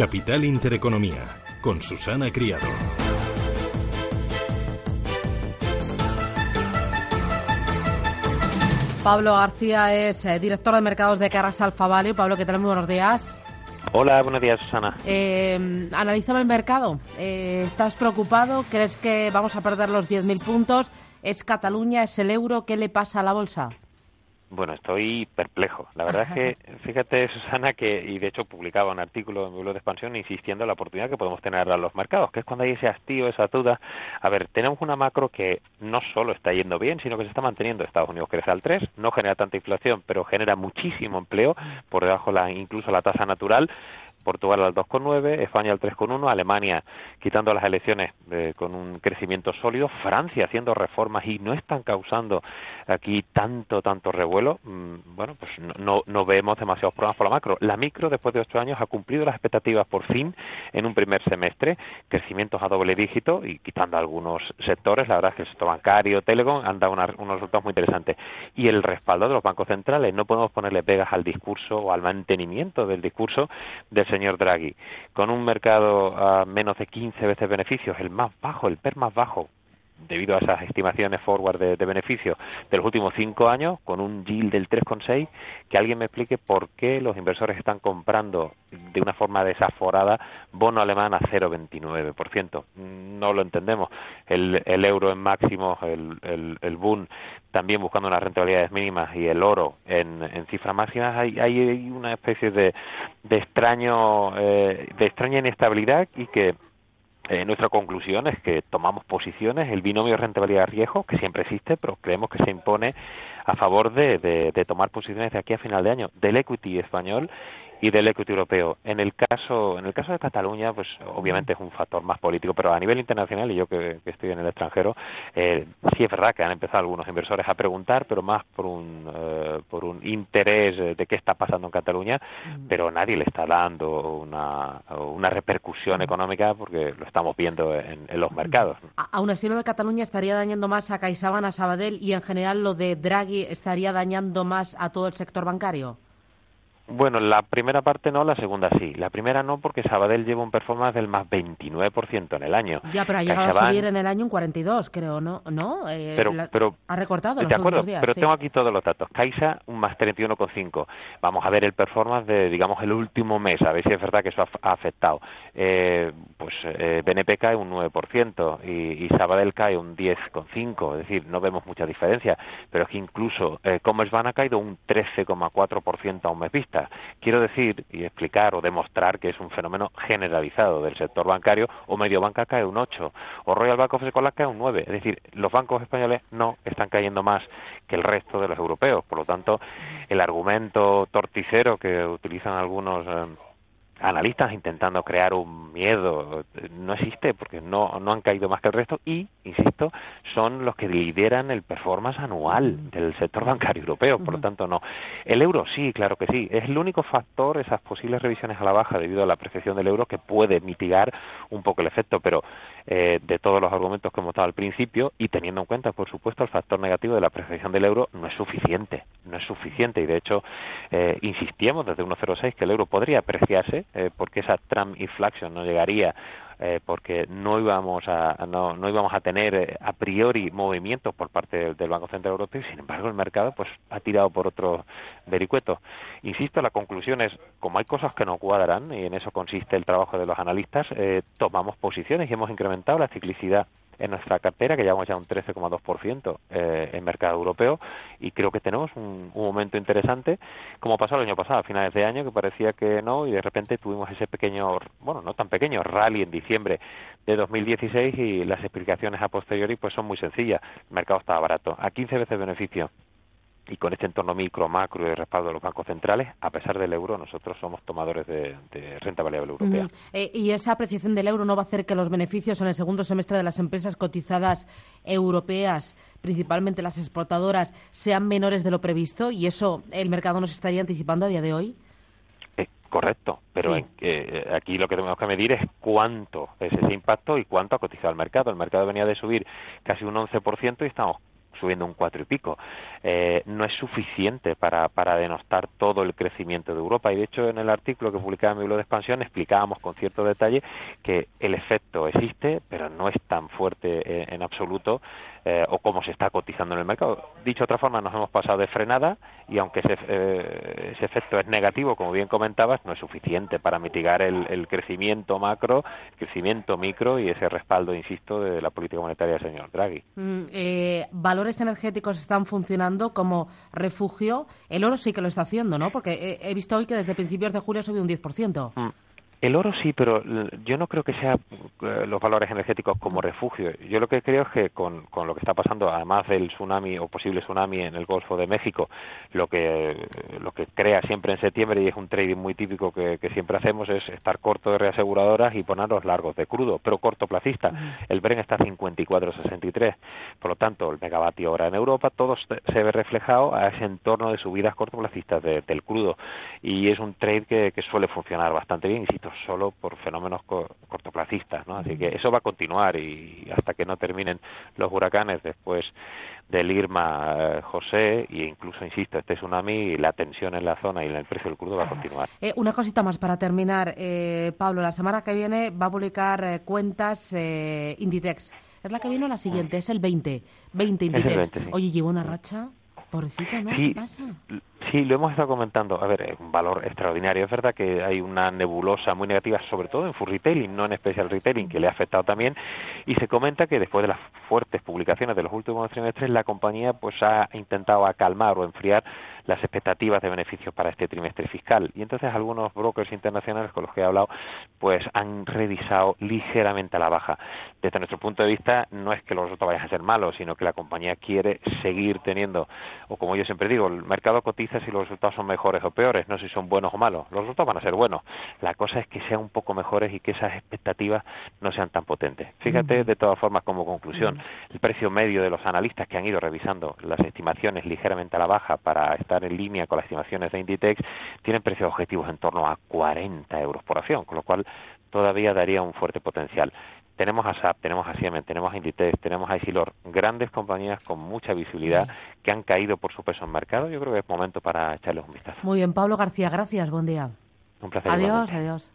Capital Intereconomía, con Susana Criado. Pablo García es eh, director de mercados de Carras Alfa Value. Pablo, ¿qué tal? Muy buenos días. Hola, buenos días, Susana. Eh, el mercado. Eh, ¿Estás preocupado? ¿Crees que vamos a perder los 10.000 puntos? ¿Es Cataluña? ¿Es el euro? ¿Qué le pasa a la bolsa? Bueno, estoy perplejo. La verdad es que, fíjate, Susana, que, y de hecho publicaba un artículo en mi blog de expansión insistiendo en la oportunidad que podemos tener a los mercados, que es cuando hay ese hastío, esa duda. A ver, tenemos una macro que no solo está yendo bien, sino que se está manteniendo. Estados Unidos crece al 3, no genera tanta inflación, pero genera muchísimo empleo, por debajo la, incluso la tasa natural. Portugal al 2,9, España al 3,1, Alemania quitando las elecciones eh, con un crecimiento sólido, Francia haciendo reformas y no están causando aquí tanto, tanto revuelo. Mm, bueno, pues no, no vemos demasiados problemas por la macro. La micro, después de ocho años, ha cumplido las expectativas por fin en un primer semestre, crecimientos a doble dígito y quitando algunos sectores, la verdad es que el sector bancario, Telecom, han dado unos resultados muy interesantes. Y el respaldo de los bancos centrales, no podemos ponerle pegas al discurso o al mantenimiento del discurso del señor Draghi, con un mercado a menos de 15 veces beneficios, el más bajo, el PER más bajo debido a esas estimaciones forward de, de beneficio de los últimos cinco años, con un yield del 3,6, que alguien me explique por qué los inversores están comprando de una forma desaforada bono alemán a 0,29%. No lo entendemos. El, el euro en máximo, el, el, el boom también buscando unas rentabilidades mínimas y el oro en, en cifras máximas, hay, hay una especie de, de extraño, eh, de extraña inestabilidad y que eh, nuestra conclusión es que tomamos posiciones, el binomio rentabilidad-riesgo, que siempre existe, pero creemos que se impone a favor de, de, de tomar posiciones de aquí a final de año. Del equity español y del equity europeo. En el caso, en el caso de Cataluña, pues obviamente es un factor más político, pero a nivel internacional, y yo que, estoy en el extranjero, eh, sí es verdad que han empezado algunos inversores a preguntar, pero más por un, eh, por un interés de qué está pasando en Cataluña, pero nadie le está dando una, una repercusión económica porque lo estamos viendo en, en los mercados. Aún así, lo de Cataluña estaría dañando más a CaixaBank, a Sabadell y en general lo de Draghi estaría dañando más a todo el sector bancario. Bueno, la primera parte no, la segunda sí. La primera no porque Sabadell lleva un performance del más 29% en el año. Ya, pero ha llegado a subir en el año un 42, creo, ¿no? ¿No? Eh, pero, pero, ha recortado De acuerdo, pero tengo aquí todos los datos. Caixa un más 31,5. Vamos a ver el performance de, digamos, el último mes, a ver si es verdad que eso ha, afectado. Eh, pues eh, BNP cae un 9% y, y Sabadell cae un 10,5. Es decir, no vemos mucha diferencia. Pero es que incluso eh, Commerzbank ha caído un 13,4% a un mes vista. Quiero decir y explicar o demostrar que es un fenómeno generalizado del sector bancario, o Mediobanca cae un 8, o Royal Bank of Scotland cae un 9. Es decir, los bancos españoles no están cayendo más que el resto de los europeos. Por lo tanto, el argumento torticero que utilizan algunos. Eh, analistas intentando crear un miedo no existe porque no, no han caído más que el resto y, insisto, son los que lideran el performance anual del sector bancario europeo, por lo tanto no. El euro sí, claro que sí, es el único factor, esas posibles revisiones a la baja debido a la apreciación del euro que puede mitigar un poco el efecto, pero eh, de todos los argumentos que hemos dado al principio y teniendo en cuenta, por supuesto, el factor negativo de la apreciación del euro no es suficiente, no es suficiente. Y de hecho eh, insistíamos desde 1.06 que el euro podría apreciarse eh, porque esa Trump inflation no llegaría eh, porque no íbamos a no, no íbamos a tener eh, a priori movimientos por parte del, del, Banco Central Europeo y sin embargo el mercado pues ha tirado por otro vericueto. Insisto, la conclusión es como hay cosas que no cuadran y en eso consiste el trabajo de los analistas, eh, tomamos posiciones y hemos incrementado la ciclicidad en nuestra cartera, que llevamos ya un 13,2% eh, en mercado europeo, y creo que tenemos un, un, momento interesante, como pasó el año pasado, a finales de año, que parecía que no, y de repente tuvimos ese pequeño, bueno, no tan pequeño, rally en diciembre de 2016, y las explicaciones a posteriori pues son muy sencillas. El mercado estaba barato, a 15 veces beneficio y con este entorno micro, macro y respaldo de los bancos centrales, a pesar del euro, nosotros somos tomadores de, de renta variable europea. Uh -huh. eh, ¿Y esa apreciación del euro no va a hacer que los beneficios en el segundo semestre de las empresas cotizadas europeas, principalmente las exportadoras, sean menores de lo previsto? ¿Y eso el mercado nos estaría anticipando a día de hoy? Eh, correcto, pero sí. eh, aquí lo que tenemos que medir es cuánto es ese impacto y cuánto ha cotizado el mercado. El mercado venía de subir casi un 11% y estamos subiendo un cuatro y pico. Eh, no es suficiente para, para denostar todo el crecimiento de Europa. Y de hecho, en el artículo que publicaba mi blog de expansión explicábamos con cierto detalle que el efecto existe, pero no es tan fuerte en absoluto eh, o cómo se está cotizando en el mercado. Dicho de otra forma, nos hemos pasado de frenada y aunque ese, eh, ese efecto es negativo, como bien comentabas, no es suficiente para mitigar el, crecimiento macro, crecimiento micro y ese respaldo, insisto, de la política monetaria del señor Draghi. Mm, eh, valores energéticos están funcionando como refugio. El oro sí que lo está haciendo, ¿no? Porque he, visto hoy que desde principios de julio ha subido un 10%. El oro sí, pero yo no creo que sea eh, los valores energéticos como refugio. Yo lo que creo es que con, con, lo que está pasando, además del tsunami o posible tsunami en el Golfo de México, lo que, lo que crea siempre en septiembre, y es un trading muy típico que, siempre hacemos, es estar corto de reaseguradoras y ponerlos largos de crudo, pero cortoplacista. El Bren está a 54.63. Por lo tanto, el megavatio hora en Europa, todo se ve reflejado a ese entorno de subidas cortoplacistas del crudo. Y es un trade que, que suele funcionar bastante bien, insisto solo por fenómenos cortoplacistas, ¿no? Así que eso va a continuar y hasta que no terminen los huracanes después del Irma eh, José e incluso, insisto, este tsunami, la tensión en la zona y el precio del crudo va a continuar. Eh, una cosita más para terminar, eh, Pablo. La semana que viene va a publicar cuentas Inditex. ¿Es la que viene o la siguiente? Es el 20. 20 Inditex. Oye, llevo una racha. Pobrecito, ¿no? ¿Qué pasa? Sí, lo hemos estado comentando. A ver, es un valor extraordinario. Es verdad que hay una nebulosa muy negativa, sobre todo en food retailing, no en especial retailing, que le ha afectado también. Y se comenta que después de las fuertes publicaciones de los últimos trimestres, la compañía pues ha intentado acalmar o enfriar las expectativas de beneficios para este trimestre fiscal. Y entonces algunos brokers internacionales con los que he hablado, pues han revisado ligeramente a la baja. Desde nuestro punto de vista, no es que los resultados vayan a ser malos, sino que la compañía quiere seguir teniendo, o como yo siempre digo, el mercado cotiza si los resultados son mejores o peores, no si son buenos o malos. Los resultados van a ser buenos. La cosa es que sean un poco mejores y que esas expectativas no sean tan potentes. Fíjate, de todas formas, como conclusión, el precio medio de los analistas que han ido revisando las estimaciones ligeramente a la baja para estar en línea con las estimaciones de Inditex tienen precios objetivos en torno a 40 euros por acción, con lo cual todavía daría un fuerte potencial tenemos a SAP, tenemos a Siemens, tenemos a Inditex, tenemos a Isilor, grandes compañías con mucha visibilidad que han caído por su peso en mercado. Yo creo que es momento para echarles un vistazo. Muy bien, Pablo García, gracias, buen día. Un placer. Adiós, adiós.